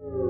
you